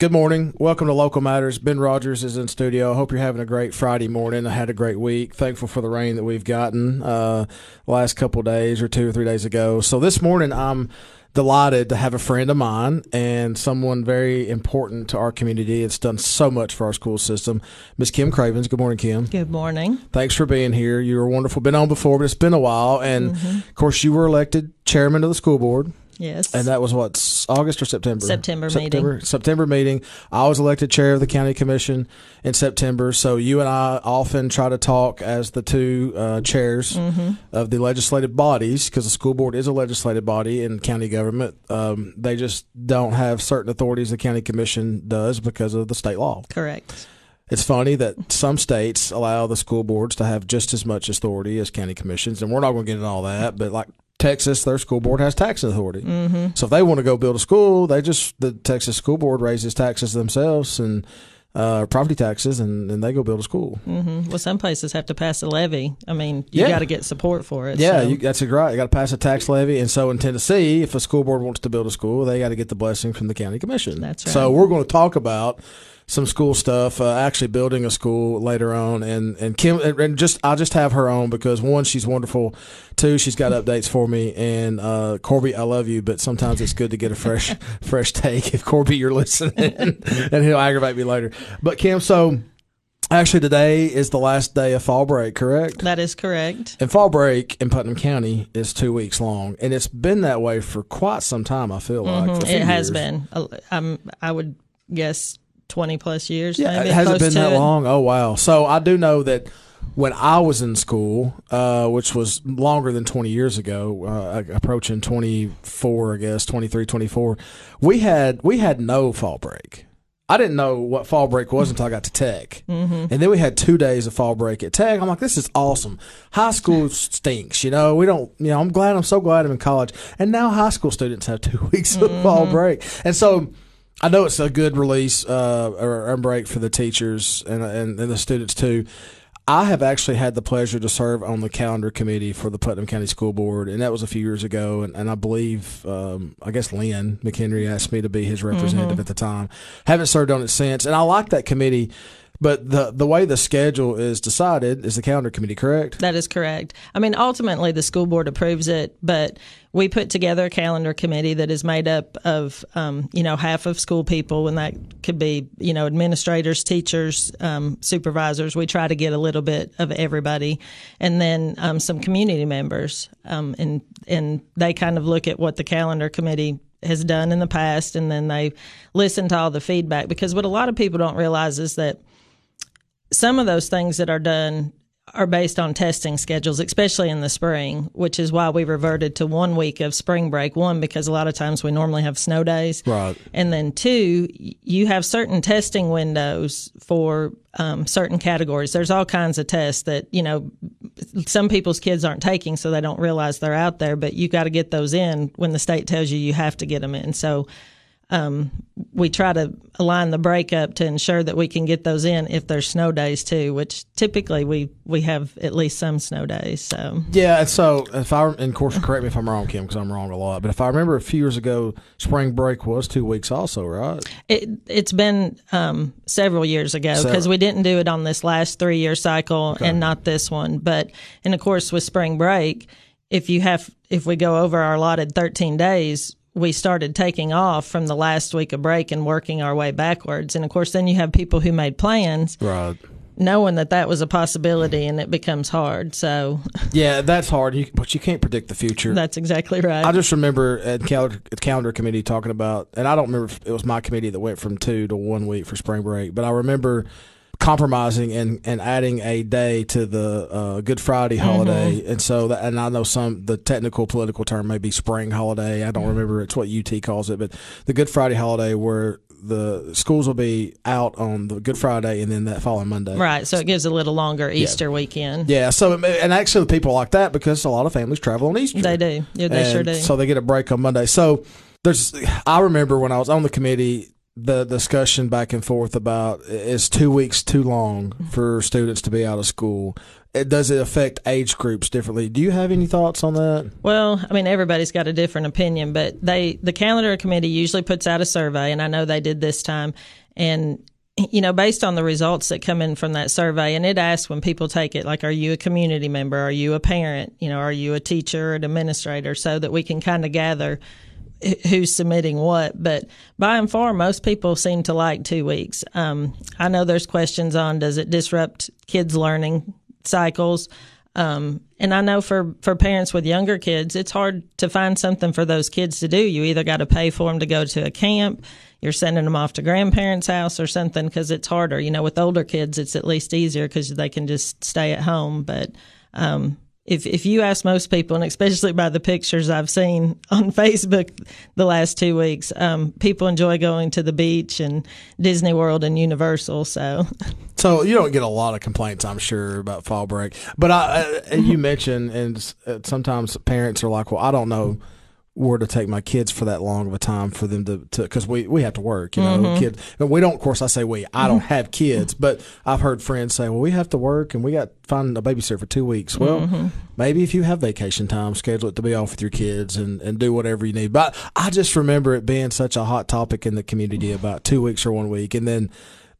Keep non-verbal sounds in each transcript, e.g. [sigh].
Good morning. Welcome to Local Matters. Ben Rogers is in studio. I hope you're having a great Friday morning. I had a great week. Thankful for the rain that we've gotten uh, last couple days or two or three days ago. So this morning I'm delighted to have a friend of mine and someone very important to our community. It's done so much for our school system. Miss Kim Cravens. Good morning, Kim. Good morning. Thanks for being here. You were wonderful. Been on before, but it's been a while. And of course, you were elected chairman of the school board. Yes. And that was what August or September? September September, meeting. September meeting. I was elected chair of the county commission in September. So you and I often try to talk as the two uh, chairs Mm-hmm. of the legislative bodies because the school board is a legislative body in county government. Um, they just don't have certain authorities the county commission does because of the state law. Correct. It's funny that some states allow the school boards to have just as much authority as county commissions, and we're not going to get into all that. But like Texas, their school board has tax authority. Mm-hmm. So if they want to go build a school, they just the Texas school board raises taxes themselves and uh, property taxes, and, and they go build a school. hmm Well, some places have to pass a levy. I mean, you Yeah. got to get support for it. Yeah, so- you, that's right. You got to pass a tax levy, and so in Tennessee, if a school board wants to build a school, they got to get the blessing from the county commission. That's So we're going to talk about some school stuff, uh, actually building a school later on, and and Kim, and- just I'll just have her on because one, she's wonderful. Two, she's got updates for me, and uh, Corby, I love you, but sometimes it's good to get a fresh [laughs] fresh take. If Corby, you're listening, [laughs] and he'll aggravate me later. But Kim, so. Actually, today is the last day of fall break, correct? that is correct. And fall break in Putnam County is two weeks long, and it's been that way for quite some time. I feel like for a few Mm-hmm. It has years. been. Uh, Um, I would guess twenty plus years. Yeah, maybe, it hasn't been that it. long. Oh wow! So I do know that when I was in school, uh, which was longer than twenty years ago, uh, approaching twenty four, I guess 23, 24, we had we had no fall break. I didn't know what fall break was until I got to Tech, mm-hmm. and then we had two days of fall break at Tech. I'm like, this is awesome. High school stinks, you know. We don't, you know. I'm glad. I'm so glad I'm in college, and now high school students have two [laughs] weeks of fall break, and so. I know it's a good release uh, or, break for the teachers and, and, and the students too. I have actually had the pleasure to serve on the calendar committee for the Putnam County School Board, and that was a few years ago. And, and I believe, um, I guess Lynn McHenry asked me to be his representative at the time. Haven't served on it since, and I like that committee. But the the way the schedule is decided is the calendar committee, correct? That is correct. I mean, ultimately, the school board approves it, but we put together a calendar committee that is made up of, um, you know, half of school people, and that could be, you know, administrators, teachers, um, supervisors. We try to get a little bit of everybody, and then um, some community members, um, and and they kind of look at what the calendar committee has done in the past, and then they listen to all the feedback. Because what a lot of people don't realize is that some of those things that are done are based on testing schedules, especially in the spring, which is why we reverted to one week of spring break. One, because a lot of times we normally have snow days. Right. And then two, you have certain testing windows for um, certain categories. There's all kinds of tests that, you know, some people's kids aren't taking, so they don't realize they're out there, but you've got to get those in when the state tells you you have to get them in. So, um, we try to align the break up to ensure that we can get those in if there's snow days too, which typically we, we have at least some snow days. So Yeah, so if I and of course correct me if I'm wrong, Kim, because I'm wrong a lot. But if I remember a few years ago, spring break was two weeks, also, right? it, it's been um, several years ago because we didn't do it on this last three year cycle and not this one. But and of course with spring break, if you have if we go over our allotted 13 days, we started taking off from the last week of break and working our way backwards. And of course, then you have people who made plans Right. knowing that that was a possibility and it becomes hard. So [laughs] Yeah, that's hard, you, but you can't predict the future. that's exactly right. I just remember at calendar, at calendar committee talking about, and I don't remember if it was my committee that went from two to one week for spring break, but I remember compromising and, and adding a day to the uh, Good Friday holiday, and so that, and I know some the technical political term may be spring holiday. I don't remember it's what UT calls it, but the Good Friday holiday where the schools will be out on the Good Friday and then that following Monday. right. So it gives a little longer Easter weekend. Yeah. So and actually people like that because a lot of families travel on Easter. They do. Yeah, they sure do. So they get a break on Monday. So there's, I remember when I was on the committee, the discussion back and forth about is two weeks too long mm-hmm. for students to be out of school? It, does it affect age groups differently? Do you have any thoughts on that? Well, I mean, everybody's got a different opinion, but they the calendar committee usually puts out a survey, and I know they did this time, and you know, based on the results that come in from that survey, and it asks when people take it, like, are you a community member? Are you a parent? You know, are you a teacher or an administrator? So that we can kind of gather who's submitting what. But by and far, most people seem to like two weeks. Um, I know there's questions on does it disrupt kids' learning cycles? Um, and I know for, for parents with younger kids, it's hard to find something for those kids to do. You either got to pay for them to go to a camp, you're sending them off to grandparents' house or something because it's harder. You know, with older kids, it's at least easier because they can just stay at home. But um, if if you ask most people, and especially by the pictures I've seen [laughs] on Facebook the last two weeks, um, people enjoy going to the beach and Disney World and Universal. So, so you don't get a lot of complaints, I'm sure, about fall break. But I, uh, you mentioned, and sometimes parents are like, "Well, I don't know." Were to take my kids for that long of a time for them to because we, we have to work you know mm-hmm. kids. And we don't of course i say we i don't have kids but i've heard friends say well we have to work and we got to find a babysitter for two weeks. Well mm-hmm. maybe if you have vacation time schedule it to be off with your kids and, and do whatever you need. But i just remember it being such a hot topic in the community about two weeks or one week. And then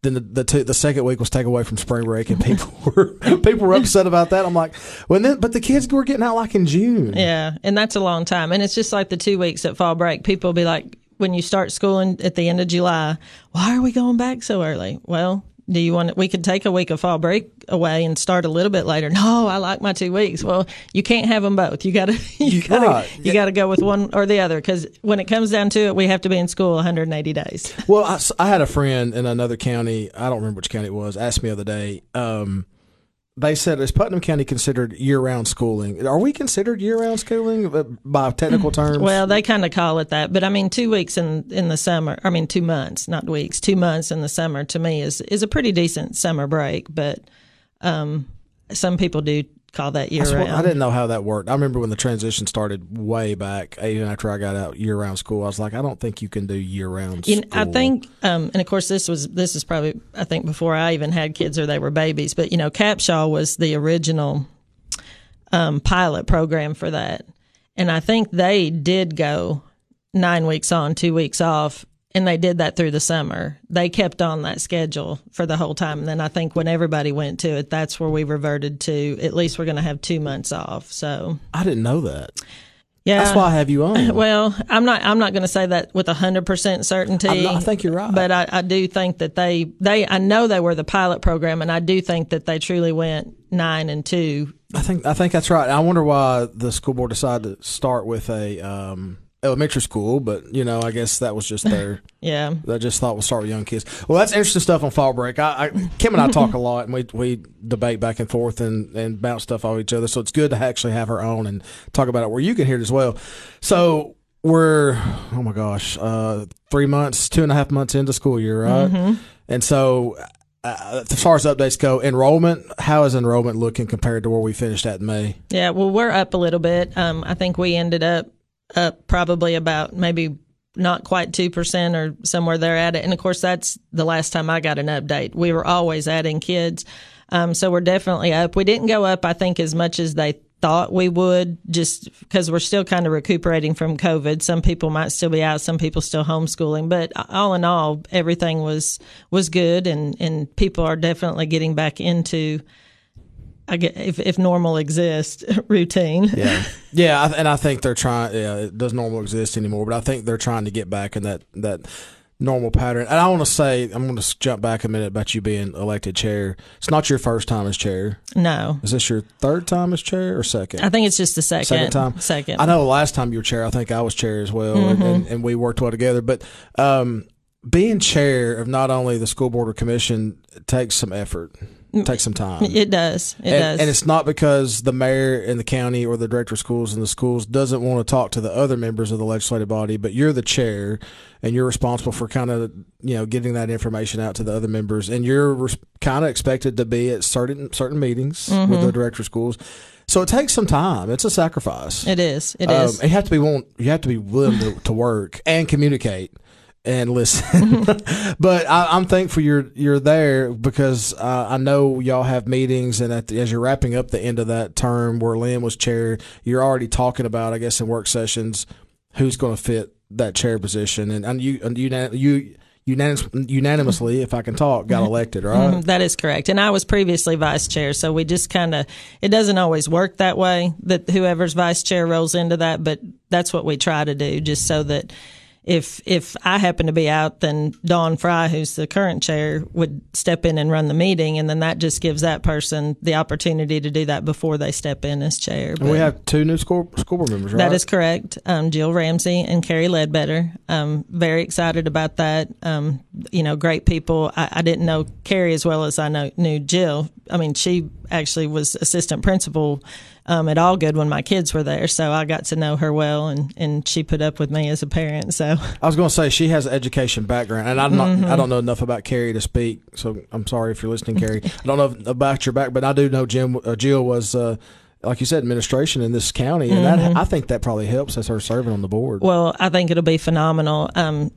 then the the, the second week was taken away from spring break, and people [laughs] were people were upset about that. I'm like, well, then, but the kids were getting out like in June. Yeah, and that's a long time, and it's just like the two weeks at fall break. People be like, when you start schooling at the end of July, why are we going back so early? Well, do you want we could take a week of fall break away and start a little bit later. No i like my two weeks. Well you can't have them both. You gotta [laughs] you gotta you gotta go with one or the other because when it comes down to it we have to be in school 180 days. Well I, I, had a friend in another county i don't remember which county it was asked me the other day um, they said is Putnam County considered year-round schooling? Are we considered year-round schooling uh, by technical terms? Well, they kind of call it that, but I mean, two weeks in in the summer. I mean, two months, not weeks. Two months in the summer to me is is a pretty decent summer break. But um, some people do call that year round. I didn't know how that worked. I remember when the transition started way back, even after I got out year round school. I was like, I don't think you can do year round. You know, I think, um, and of course, this was this is probably I think before I even had kids or they were babies. But you know, Capshaw was the original um, pilot program for that, and I think they did go nine weeks on, two weeks off, and they did that through the summer. They kept on that schedule for the whole time. And then I think when everybody went to it, that's where we reverted to at least we're going to have two months off. So I didn't know that. Yeah, that's why I have you on. [laughs] Well, I'm not. I'm not going to say that with hundred percent certainty. Not, I think you're right, but I, I do think that they they. I know they were the pilot program, and I do think that they truly went nine and two. I think I think that's right. I wonder why the school board decided to start with a um, elementary school, but you know, I guess that was just there. [laughs] yeah, I just thought we'll start with young kids. Well, that's interesting stuff on fall break. I, I Kim and I talk a [laughs] lot, and we we debate back and forth and and bounce stuff off each other. So it's good to actually have her own and talk about it where you can hear it as well. So we're oh my gosh, uh, three months, two and a half months into school year, right? Mm-hmm. And so. Uh, as far as updates go, enrollment, how is enrollment looking compared to where we finished at in May? Yeah, well, we're up a little bit. Um, I think we ended up up probably about maybe not quite 2% or somewhere there at it. And of course, that's the last time I got an update. We were always adding kids. Um, so we're definitely up. We didn't go up, I think, as much as they thought we would, just because we're still kind of recuperating from COVID. Some people might still be out, some people still homeschooling, but all in all, everything was was good, and and people are definitely getting back into I get if, if normal exists [laughs] routine. Yeah, yeah, and I think they're trying. Yeah, it does normal exist anymore? But I think they're trying to get back in that that normal pattern. And I want to say, I'm going to jump back a minute about you being elected chair. It's not your first time as chair. No. Is this your third time as chair or second? I think it's just the second. Second time? Second. I know the last time you were chair, I think I was chair as well, mm-hmm. and, and, and, we worked well together. But um, being chair of not only the school board or commission takes some effort take some time. It does. It and, does. And it's not because the mayor in the county or the director of schools in the schools doesn't want to talk to the other members of the legislative body, but you're the chair and you're responsible for kind of, you know, getting that information out to the other members and you're res- kind of expected to be at certain certain meetings mm-hmm. with the director of schools. So it takes some time. It's a sacrifice. It is. It um, is. You have to be willing, you have to be willing to, to work and communicate and listen. [laughs] [laughs] but I, am thankful you're you're there because uh, I know y'all have meetings, and the, as you're wrapping up the end of that term where Lynn was chair, you're already talking about, I guess, in work sessions, who's going to fit that chair position, and, and you and you you unanimous, unanimously, if I can talk, got elected, [laughs] right? Mm, that is correct. And I was previously vice chair, so we just kind of, it doesn't always work that way that whoever's vice chair rolls into that, but that's what we try to do just so that if if I happen to be out, then Dawn Fry, who's the current chair, would step in and run the meeting, and then that just gives that person the opportunity to do that before they step in as chair. But and we have two new school school board members, right? That is correct. Um, Jill Ramsey and Carrie Ledbetter. Um, very excited about that. Um, you know, great people. I, I, didn't know Carrie as well as I know, knew Jill. I mean, she actually was assistant principal um, at Algood when my kids were there. So I got to know her well, and, and she put up with me as a parent. So I was going to say she has an education background, and I'm not mm-hmm. I don't know enough about Carrie to speak. So I'm sorry if you're listening, Carrie. [laughs] I don't know about your back, but I do know Jim uh, Jill was. Uh, like you said, administration in this county, and mm-hmm. that, I think that probably helps as her serving on the board. Well, I think it'll be phenomenal. Um,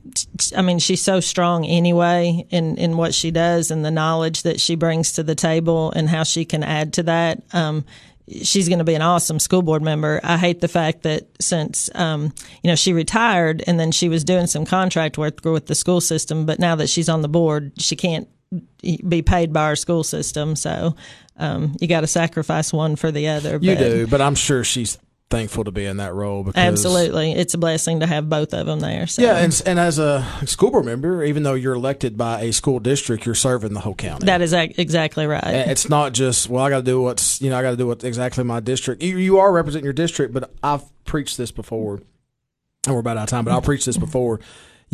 I mean, she's so strong anyway in in what she does and the knowledge that she brings to the table and how she can add to that. Um, she's going to be an awesome school board member. I hate the fact that since um, you know she retired and then she was doing some contract work with the school system, but now that she's on the board, she can't be paid by our school system. So um, you got to sacrifice one for the other. You do, but I'm sure she's thankful to be in that role because absolutely. It's a blessing to have both of them there so. yeah and, and as a school board member even though you're elected by a school district you're serving the whole county. That is exactly right. It's not just well i got to do what's you know i got to do what exactly my district. You, you are representing your district but i've preached this before. And we're about out of time but i'll preach this before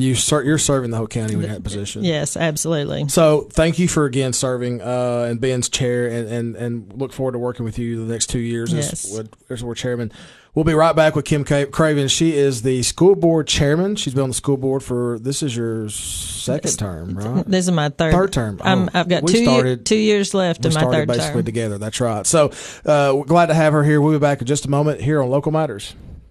you start you're serving the whole county in that position. Yes, absolutely. So thank you for again serving uh, and being chair, and, and, and look forward to working with you the next two years yes. as, as we're chairman. We'll be right back with Kim Craven. She is the school board chairman. She's been on the school board for this is your second term, right? This is my third third term. Oh, i have got two, started, two years left in my third basically term. together. That's right. So uh, we're glad to have her here. We'll be back in just a moment here on Local Matters.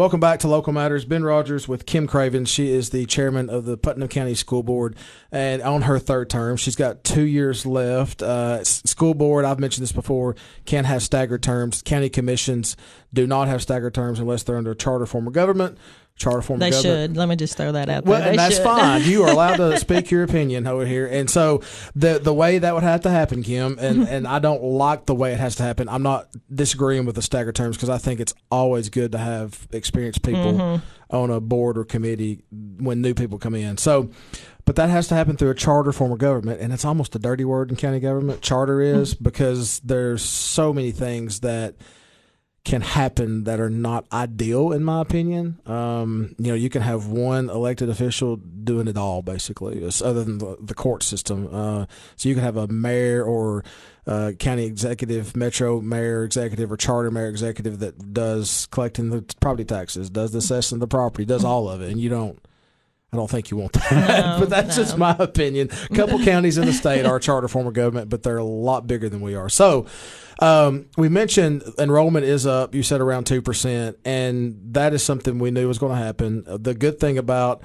Welcome back to Local Matters. Ben Rogers with Kim Craven. She is the chairman of the Putnam County School Board and on her third term. She's got two years left. Uh, school board, I've mentioned this before—can't have staggered terms. County commissions do not have staggered terms unless they're under a charter form of government charter form they should. Let me just throw that out there. Well, and that's should. fine. You are allowed to [laughs] speak your opinion over here. And so the the way that would have to happen, Kim, and, and I don't like the way it has to happen. I'm not disagreeing with the staggered terms because I think it's always good to have experienced people mm-hmm. on a board or committee when new people come in. So but that has to happen through a charter form of government and it's almost a dirty word in county government charter is mm-hmm. because there's so many things that can happen that are not ideal, in my opinion. Um, you know, you can have one elected official doing it all, basically, other than the, the court system. Uh, so you can have a mayor or uh, county executive, metro mayor executive, or charter mayor executive that does collecting the property taxes, does the assessing of the property, does all of it, and you don't. I don't think you want that, no, [laughs] but that's no. just my opinion. A couple counties in the state are [laughs] charter form of government, but they're a lot bigger than we are. So, um, we mentioned enrollment is up. You said around two percent, and that is something we knew was going to happen. The good thing about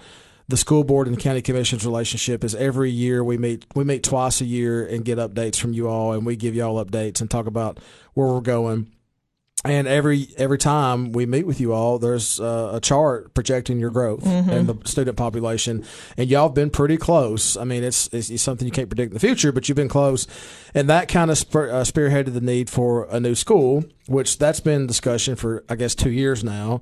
the school board and county commission's relationship is every year we meet we meet twice a year and get updates from you all, and we give you all updates and talk about where we're going. And every every time we meet with you all, there's uh, a chart projecting your growth Mm-hmm. and the student population, and y'all have been pretty close. I mean, it's, it's, it's something you can't predict in the future, but you've been close, and that kind of uh, spearheaded the need for a new school, which that's been discussion for I guess two years now.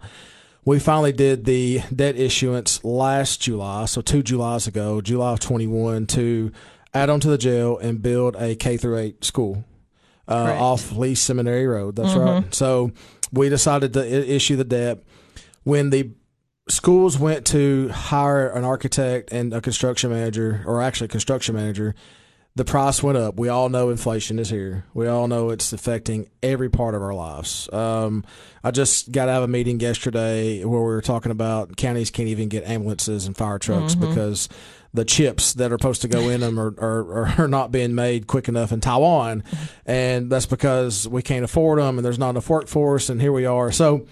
We finally did the debt issuance last July, so two Julys ago, July of 21, to add on to the jail and build a K through 8 school uh, off Lee Seminary Road. That's right. So we decided to I- issue the debt. When the schools went to hire an architect and a construction manager, or actually a construction manager, the price went up. We all know inflation is here. We all know it's affecting every part of our lives. Um, I just got out of a meeting yesterday where we were talking about counties can't even get ambulances and fire trucks because the chips that are supposed to go in them are, are, are not being made quick enough in Taiwan. And that's because we can't afford them and there's not enough workforce. And here we are. So,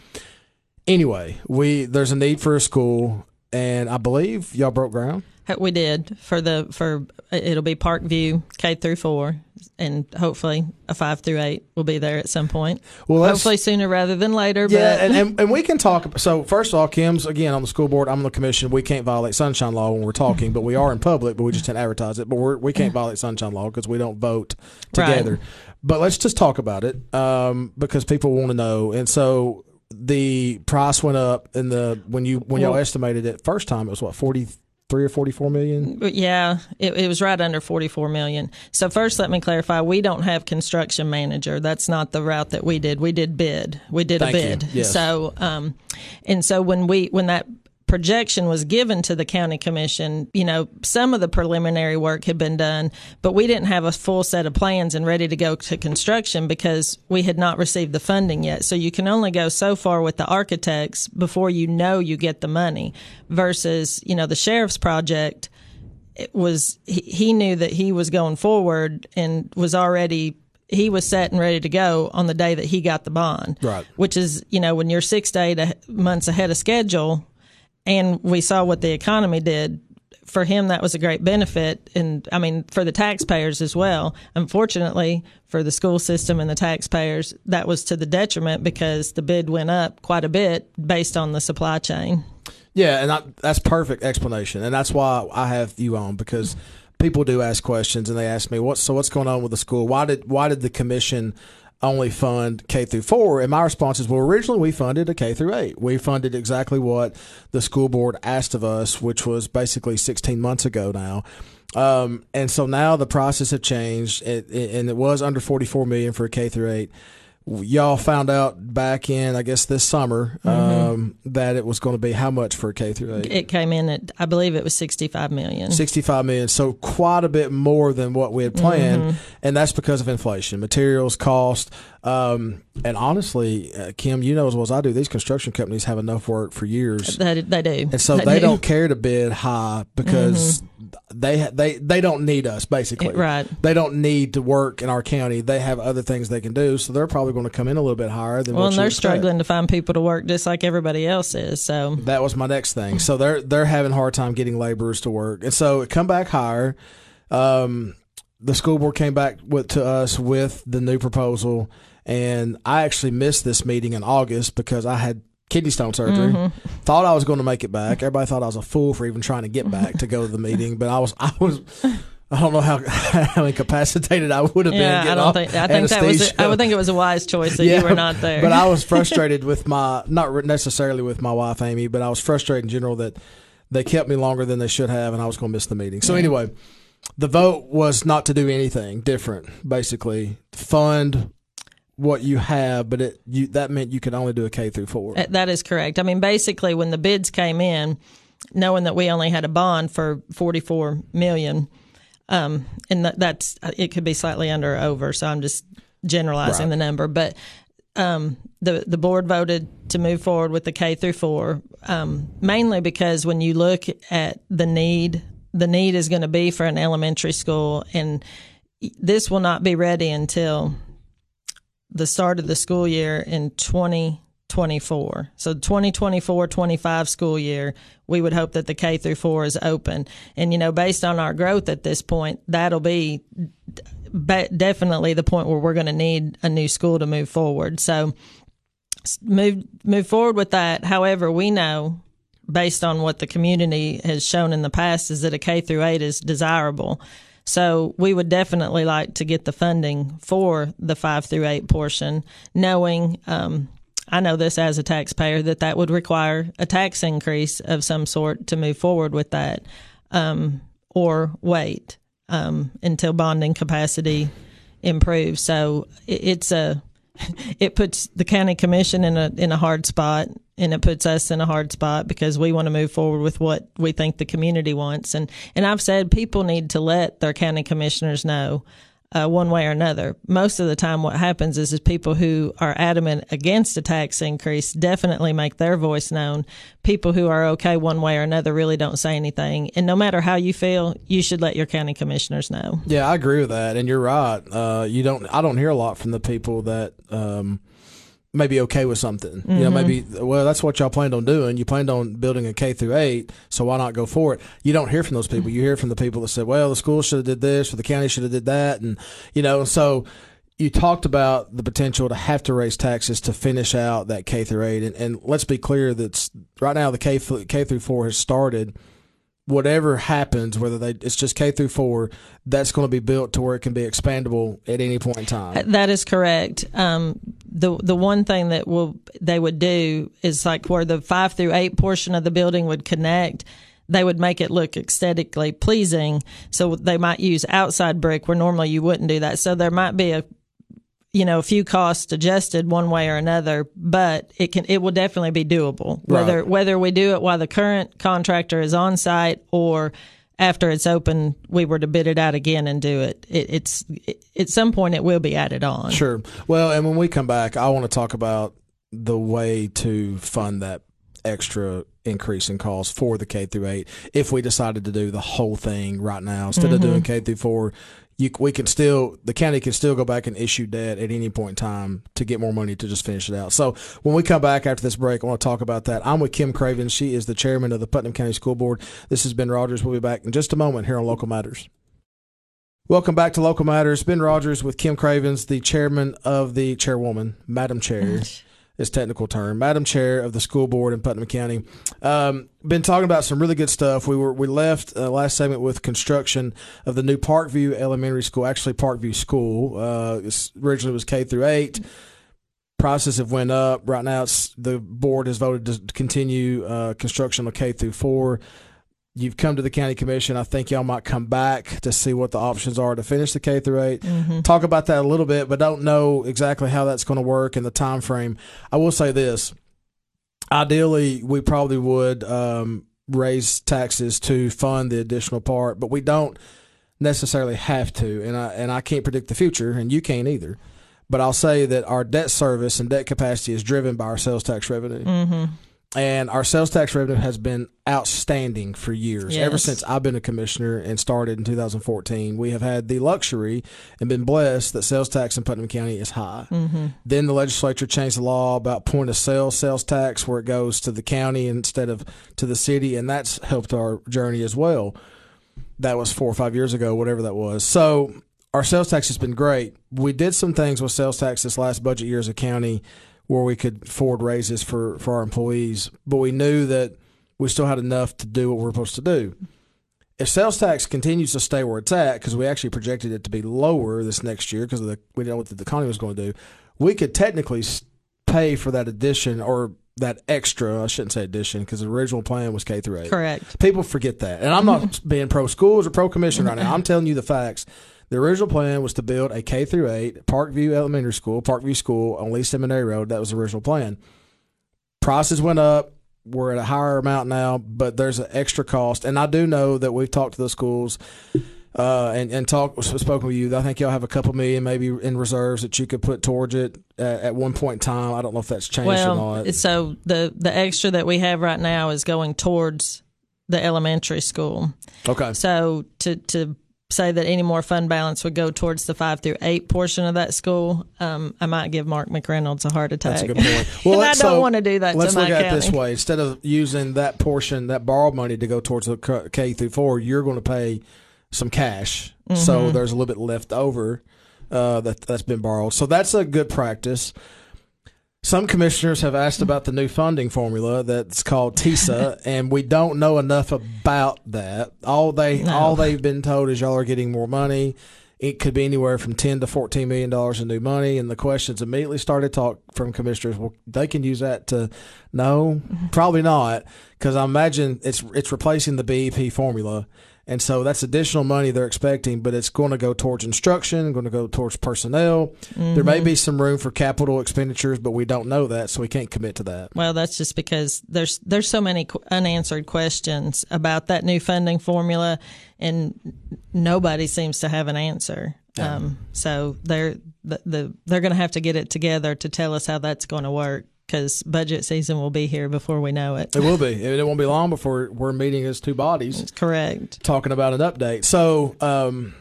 anyway, we there's a need for a school. And I believe y'all broke ground. We did for the for it'll be Parkview K through four, and hopefully a five through eight will be there at some point. Well, hopefully sooner rather than later. Yeah, but and, and, [laughs] and we can talk. So first of all, Kim's again on the school board. I'm on the commission. We can't violate sunshine law when we're talking, but we are in public. But we just didn't advertise it. But we're, we can't violate sunshine law because we don't vote together. But let's just talk about it um, because people want to know. And so the price went up, and the when you when y'all Well- estimated it first time, it was what forty three or forty four million. Yeah, it, it was right under 44 million. So first, let me clarify: we don't have construction manager. That's not the route that we did. We did bid. We did Thank a bid. Yes. So, um, and so when we when that projection was given to the county commission, you know, some of the preliminary work had been done, but we didn't have a full set of plans and ready to go to construction because we had not received the funding yet. So you can only go so far with the architects before you know you get the money versus, you know, the sheriff's project it was he, he knew that he was going forward and was already he was set and ready to go on the day that he got the bond Right. which is you know when you're six to eight months ahead of schedule and we saw what the economy did for him that was a great benefit and i mean for the taxpayers as well unfortunately for the school system and the taxpayers that was to the detriment because the bid went up quite a bit based on the supply chain Yeah, and I, that's perfect explanation, and that's why I have you on because people do ask questions, and they ask me, "What? So what's going on with the school? Why did why did the commission only fund K through four. And my response is, "Well, originally we funded a K through eight. We funded exactly what the school board asked of us, which was basically 16 months ago now." Um, and so now the process have changed, it, it, and it was under 44 million for a K through eight y'all found out back in I guess this summer um, that it was going to be how much for a K through eight? it came in at i believe it was 65 million 65 million so quite a bit more than what we had planned and that's because of inflation materials cost um, and honestly uh, kim you know as well as i do these construction companies have enough work for years They, they do. and so they do. don't care to bid high because they they they don't need us basically. Right. They don't need to work in our county. They have other things they can do, so they're probably going to come in a little bit higher than Well, what and they're expect. struggling to find people to work just like everybody else is. So That was my next thing. So they're they're having a hard time getting laborers to work, and so it come back higher. Um, the school board came back with to us with the new proposal, and I actually missed this meeting in August because I had kidney stone surgery. Mm-hmm. Thought I was going to make it back. Everybody thought I was a fool for even trying to get back to go to the [laughs] meeting, but I was I was. I don't know how [laughs] how incapacitated I would have been. yeah, I don't think I think that was anesthesia. I would think it was a wise choice that you were not there. But I was [laughs] frustrated with my not necessarily with my wife Amy, but I was frustrated in general that they kept me longer than they should have, and I was going to miss the meeting. So anyway, the vote was not to do anything different. Basically, fund what you have, but it you that meant you could only do a K through four. That is correct. I mean, basically, when the bids came in, knowing that we only had a bond for forty-four million, um, and that, that's it could be slightly under or over. So I'm just generalizing Right. the number, but um, the the board voted to move forward with the K through four, um, mainly because when you look at the need, the need is going to be for an elementary school, and this will not be ready until the start of the school year in 2024. So 2024-25 school year, we would hope that the K through 4 is open. And you know, based on our growth at this point, that'll be definitely the point where we're going to need a new school to move forward. So move move forward with that. However, we know based on what the community has shown in the past is that a K through 8 is desirable. So we would definitely like to get the funding for the 5 through 8 portion knowing um, I know this as a taxpayer that that would require a tax increase of some sort to move forward with that, um, or wait um, until bonding capacity improves. So it, it's a [laughs] it puts the county commission in a in a hard spot and it puts us in a hard spot because we want to move forward with what we think the community wants and and I've said people need to let their county commissioners know uh, one way or another. Most of the time, what happens is, is people who are adamant against a tax increase definitely make their voice known. People who are okay one way or another really don't say anything. And no matter how you feel, you should let your county commissioners know. Yeah, I agree with that, and you're right. Uh, you don't. I don't hear a lot from the people that. Um, maybe okay with something. Mm-hmm. You know, maybe well, that's what y'all planned on doing. You planned on building a K through eight, so why not go for it? You don't hear from those people. You hear from the people that said, "Well, the school should have did this, or the county should have did that," and you know, so you talked about the potential to have to raise taxes to finish out that K through eight, and, and let's be clear that right now the K K through four has started whatever happens, whether they it's just K through four, that's going to be built to where it can be expandable at any point in time. That is correct. Um, the the one thing that will they would do is like where the five through eight portion of the building would connect. They would make it look aesthetically pleasing, so they might use outside brick where normally you wouldn't do that. So there might be a you know, a few costs adjusted one way or another, but it can it will definitely be doable. Whether right. whether we do it while the current contractor is on site or after it's open, we were to bid it out again and do it. it it's it, at some point it will be added on. Sure. Well, and when we come back, I want to talk about the way to fund that extra increase in cost for the K through eight if we decided to do the whole thing right now instead mm-hmm. of doing K through four you, we can still the county can still go back and issue debt at any point in time to get more money to just finish it out. So when we come back after this break, I want to talk about that. I'm with Kim Craven. She is the chairman of the Putnam County School Board. This is Ben Rogers. We'll be back in just a moment here on Local Matters. Welcome back to Local Matters. Ben Rogers with Kim Cravens, the chairman of the chairwoman, Madam Chair. His technical term, Madam Chair of the School Board in Putnam County. Um, been talking about some really good stuff. We were we left uh, last segment with construction of the new Parkview Elementary School, actually Parkview School. Uh, originally was K through eight. Prices have went up. Right now, the board has voted to continue uh, construction of K through four. You've come to the county commission. I think y'all might come back to see what the options are to finish the K through 8 mm-hmm. Talk about that a little bit, but don't know exactly how that's going to work and the time frame. I will say this: ideally, we probably would um, raise taxes to fund the additional part, but we don't necessarily have to. And I and I can't predict the future, and you can't either. But I'll say that our debt service and debt capacity is driven by our sales tax revenue. Mm-hmm and our sales tax revenue has been outstanding for years. Yes. Ever since I've been a commissioner and started in 2014, we have had the luxury and been blessed that sales tax in Putnam County is high. Mm-hmm. Then the legislature changed the law about point of sale sales tax, where it goes to the county instead of to the city, and that's helped our journey as well. That was four or five years ago, whatever that was. So our sales tax has been great. We did some things with sales tax this last budget year as a county where we could afford raises for, for our employees, but we knew that we still had enough to do what we are supposed to do. If sales tax continues to stay where it's at, because we actually projected it to be lower this next year because we didn't know what the economy was going to do, we could technically pay for that addition or that extra. I shouldn't say addition because the original plan was K through eight. Correct. People forget that, and I'm not [laughs] being pro schools or pro commission right now. I'm telling you the facts. The original plan was to build a K through 8 Parkview Elementary School, Parkview School on Lee Seminary Road. That was the original plan. Prices went up. We're at a higher amount now, but there's an extra cost. And I do know that we've talked to the schools uh, and and talk spoken with you. I think y'all have a couple million maybe in reserves that you could put towards it at, at one point in time. I don't know if that's changed well, or not. So the the extra that we have right now is going towards the elementary school. Okay. So to to say that any more fund balance would go towards the five through eight portion of that school, um, I might give Mark McReynolds a heart attack. That's a good point. [laughs] Well, I don't so want to do that. Let's look at it this way: instead of using that portion, that borrowed money to go towards the K through four, you're going to pay some cash. Mm-hmm. So there's a little bit left over uh, that that's been borrowed. So that's a good practice. Some commissioners have asked about the new funding formula that's called TISA, and we don't know enough about that. All they No. all they've been told is y'all are getting more money. It could be anywhere from ten to fourteen million dollars in new money, and the questions immediately started talk from commissioners. Well, they can use that to no, mm-hmm. probably not, because I imagine it's it's replacing the BEP formula, and so that's additional money they're expecting, but it's going to go towards instruction, going to go towards personnel. There may be some room for capital expenditures, but we don't know that, so we can't commit to that. Well, that's just because there's there's so many unanswered questions about that new funding formula, and nobody seems to have an answer. Um, so they're the, the they're going to have to get it together to tell us how that's going to work because budget season will be here before we know it. It will be. It won't be long before we're meeting as two bodies That's Correct. talking about an update. So um,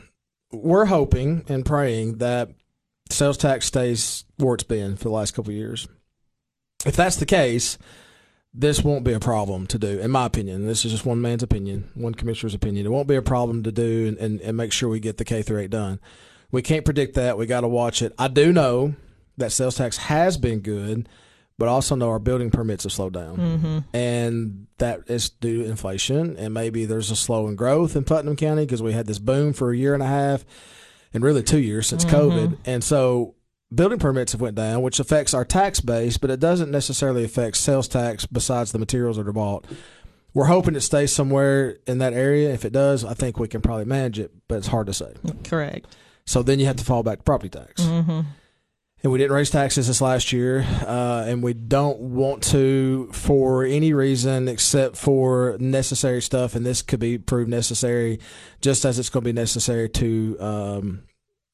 we're hoping and praying that sales tax stays where it's been for the last couple of years. If that's the case, this won't be a problem to do, in my opinion. This is just one man's opinion, one commissioner's opinion. It won't be a problem to do and, and, and make sure we get the K through eight done. We can't predict that. We got to watch it. I do know that sales tax has been good, but I also know our building permits have slowed down, and that is due to inflation. And maybe there's a slow in growth in Putnam County because we had this boom for a year and a half, and really two years since COVID, and so building permits have went down, which affects our tax base, but it doesn't necessarily affect sales tax besides the materials that are bought. We're hoping it stays somewhere in that area. If it does, I think we can probably manage it, but it's hard to say. Correct. So then you have to fall back to property tax. Mm-hmm. And we didn't raise taxes this last year, uh, and we don't want to for any reason except for necessary stuff. And this could be proved necessary, just as it's going to be necessary to um,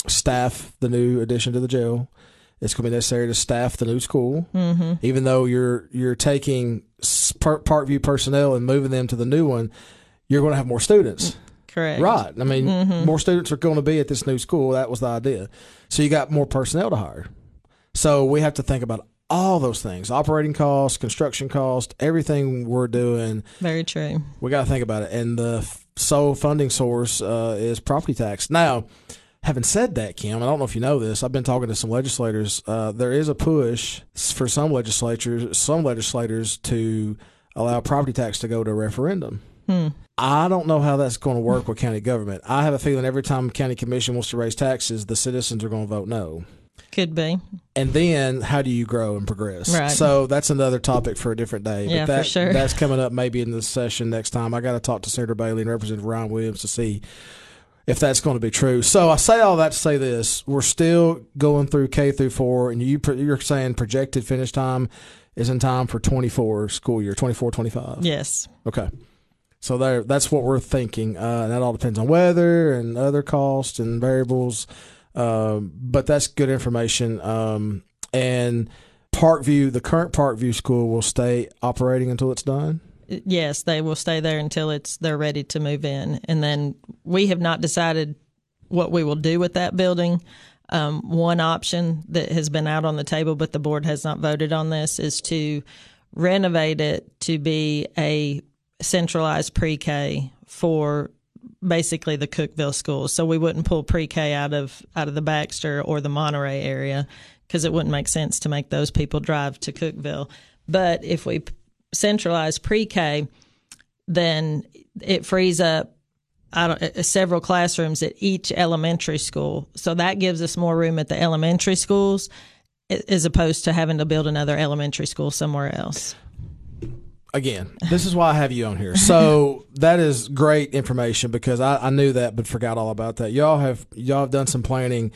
staff the new addition to the jail. It's going to be necessary to staff the new school, Mm-hmm. even though you're you're taking Parkview personnel and moving them to the new one. You're going to have more students. Correct. Right. I mean, more students are going to be at this new school. That was the idea. So you got more personnel to hire. So we have to think about all those things operating costs, construction costs, everything we're doing. Very true. We got to think about it. And the sole funding source uh, is property tax. Now, having said that, Kim, I don't know if you know this. I've been talking to some legislators. Uh, there is a push for some legislatures, some legislators to allow property tax to go to a referendum. Hmm. I don't know how that's going to work with county government. I have a feeling every time county commission wants to raise taxes, the citizens are going to vote no. Could be. And then how do you grow and progress? Right. So that's another topic for a different day. Yeah, but for sure. That's coming up maybe in the session next time. I got to talk to Senator Bailey and Representative Ryan Williams to see if that's going to be true. So I say all that to say this: we're still going through K through four, and you you're saying projected finish time is in time for 24 school year 24 25 Yes. Okay. So there, that's what we're thinking. Uh, that all depends on weather and other costs and variables. Um, but that's good information. Um, and Parkview, the current Parkview school will stay operating until it's done. Yes, they will stay there until it's they're ready to move in, and then we have not decided what we will do with that building. Um, one option that has been out on the table, but the board has not voted on this, is to renovate it to be a centralized pre-K for basically the Cookeville schools. So we wouldn't pull pre-K out of out of the Baxter or the Monterey area because it wouldn't make sense to make those people drive to Cookeville. But if we centralize pre-K, then it frees up uh, several classrooms at each elementary school. So that gives us more room at the elementary schools as opposed to having to build another elementary school somewhere else. Again, this is why I have you on here. So [laughs] that is great information because I, I knew that but forgot all about that. Y'all have y'all have done some planning.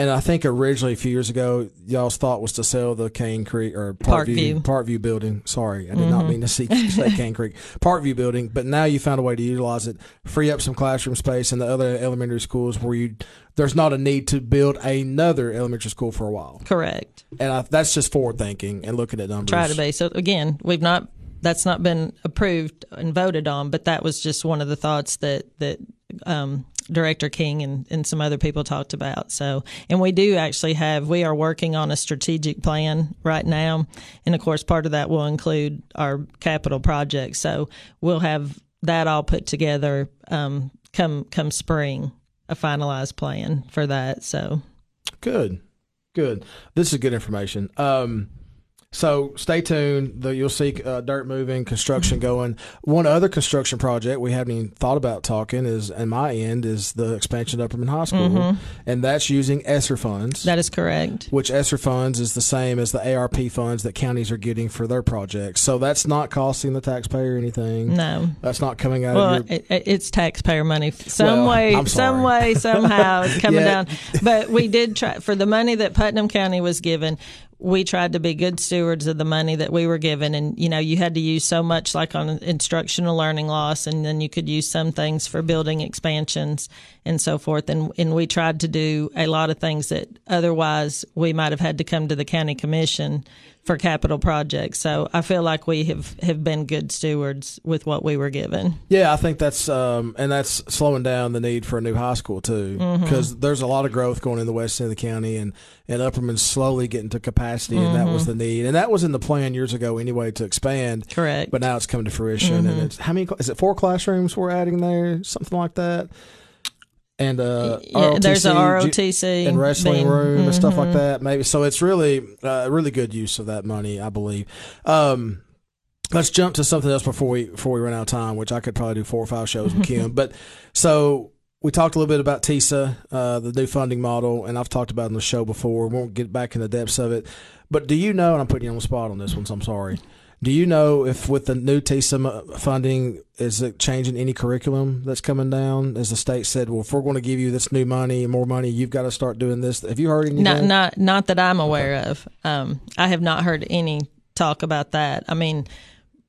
And I think originally a few years ago, y'all's thought was to sell the Cane Creek or Parkview Parkview. Parkview building. Sorry, I did not mm-hmm. mean to see, say [laughs] Cane Creek Parkview building. But now you found a way to utilize it, free up some classroom space in the other elementary schools where you there's not a need to build another elementary school for a while. Correct. And I, that's just forward thinking and looking at numbers. Try to be. So again, we've not that's not been approved and voted on, but that was just one of the thoughts that that um, Director King and, and some other people talked about. So, and we do actually have we are working on a strategic plan right now, and of course, part of that will include our capital projects. So we'll have that all put together um, come come spring, a finalized plan for that. So Good, good. This is good information. Um, So stay tuned. The, you'll see uh, dirt moving, construction going. One other construction project we haven't even thought about talking is, in my end, is the expansion of Upperman High School, and that's using ESSER funds. That is correct. which ESSER funds is the same as the ARP funds that counties are getting for their projects. So that's not costing the taxpayer anything. No. That's not coming out Well, of your. it, it- it's taxpayer money. Some Well, way, some way, somehow it's coming [laughs] Yeah. down. But we did try for the money that Putnam County was given. We tried to be good stewards of the money that we were given, and you know, you had to use so much, like on instructional learning loss, and then you could use some things for building expansions and so forth. And and we tried to do a lot of things that otherwise we might have had to come to the county commission for capital projects. So I feel like we have have been good stewards with what we were given. Yeah, I think that's um, and that's slowing down the need for a new high school too, Mm-hmm. because there's a lot of growth going in the west end of the county, and and Upperman's slowly getting to capacity, and that was the need, and that was in the plan years ago anyway to expand. Mm-hmm. Correct. Mm-hmm. But now it's coming to fruition, and it's how many? Is it four classrooms we're adding there, something like that? And uh, Yeah, there's a ROTC, ROTC and wrestling being- room and stuff like mhm. that. Maybe so. It's really uh, really good use of that money, I believe. Um, let's jump to something else before we before we run out of time, which I could probably do four or five shows with Kim. [laughs] But so we talked a little bit about TISA, uh, the new funding model, and I've talked about it on the show before. We won't get back in the depths of it. But do you know? And I'm putting you on the spot on this one, so I'm sorry. Do you know if with the new TISA funding, is it changing any curriculum that's coming down? As the state said, well, if we're going to give you this new money, more money, you've got to start doing this. Have you heard anything? Not not not that I'm aware of. Um, I have not heard any talk about that. I mean,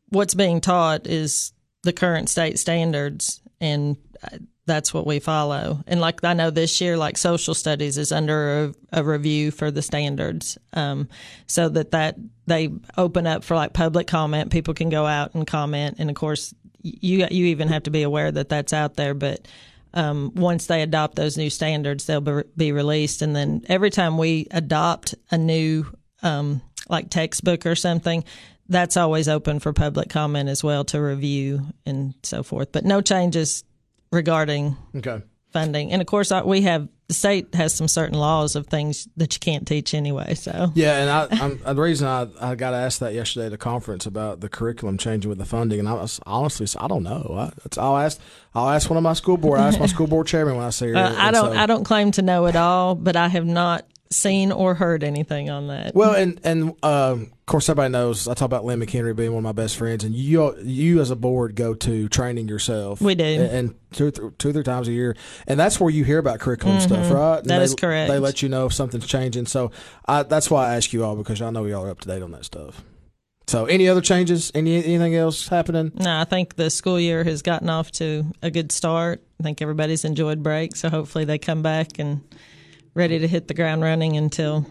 what's being taught is the current state standards, and uh, that's what we follow. And like I know this year, like social studies is under a, a review for the standards, um, so that that they open up for like public comment. People can go out and comment, and of course, you you even have to be aware that that's out there, but um, once they adopt those new standards, they'll be, be released. And then every time we adopt a new, um, like textbook or something, that's always open for public comment as well to review and so forth. But no changes regarding Okay. funding. And of course, we have the state has some certain laws of things that you can't teach anyway. So Yeah, and I, I'm, [laughs] the reason I, I got asked that yesterday at a conference about the curriculum changing with the funding, and I was honestly I don't know. I, it's, I'll ask I'll ask one of my school board. I ask my [laughs] school board chairman when I see her. uh, I don't so- I don't claim to know it all, but I have not seen or heard anything on that. Well, and and um, of course, everybody knows I talk about Lynn McHenry being one of my best friends, and you you as a board go to training yourself. We do. and, and two two or three times a year, and that's where you hear about curriculum stuff, right? And Mm-hmm. That they, is correct. They let you know if something's changing, so I, that's why I ask you all because I know y'all are up to date on that stuff. So, any other changes? Any anything else happening? No, I think the school year has gotten off to a good start. I think everybody's enjoyed break, so hopefully they come back and ready to hit the ground running until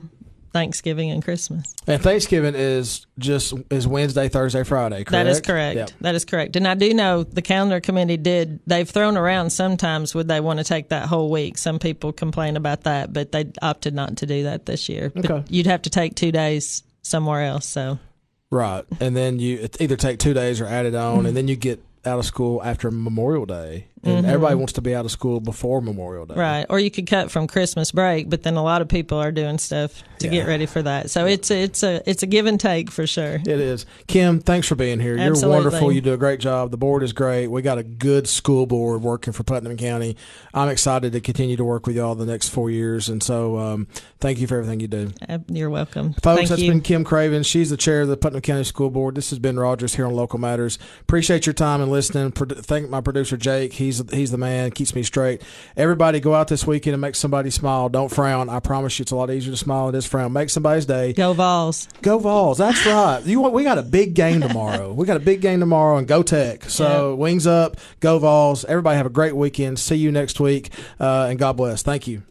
Thanksgiving and Christmas. And Thanksgiving is just is Wednesday, Thursday, Friday. Correct? That is correct. Yep. That is correct. And I do know the calendar committee did. They've thrown around sometimes would they want to take that whole week. Some people complain about that, but they opted not to do that this year. But Okay. you'd have to take two days somewhere else. So Right. And then you either take two days or add it on, and then you get out of school after Memorial Day. And everybody wants to be out of school before Memorial Day. Mm-hmm. right, or you could cut from Christmas break, but then a lot of people are doing stuff to get ready for that. So it's a, it's a it's a give and take for sure. It is. Kim, thanks for being here. You're wonderful. You do a great job. The board is great. We got a good school board working for Putnam County. I'm excited to continue to work with y'all the next four years. And so um, thank you for everything you do. Uh, You're welcome. Folks, Thank that's you. been Kim Craven. She's the chair of the Putnam County School Board. This has been Rogers here on Local Matters. Appreciate your time and listening. Produ- Thank my producer Jake. He's he's the man. Keeps me straight. Everybody, go out this weekend and make somebody smile. Don't frown. I promise you, it's a lot easier to smile than it is frown. Make somebody's day. Go Vols. Go Vols. That's right. You want, we got a big game tomorrow. we got a big game tomorrow and Go Tech. So wings up. Go Vols. Everybody have a great weekend. See you next week. Uh, and God bless. Thank you.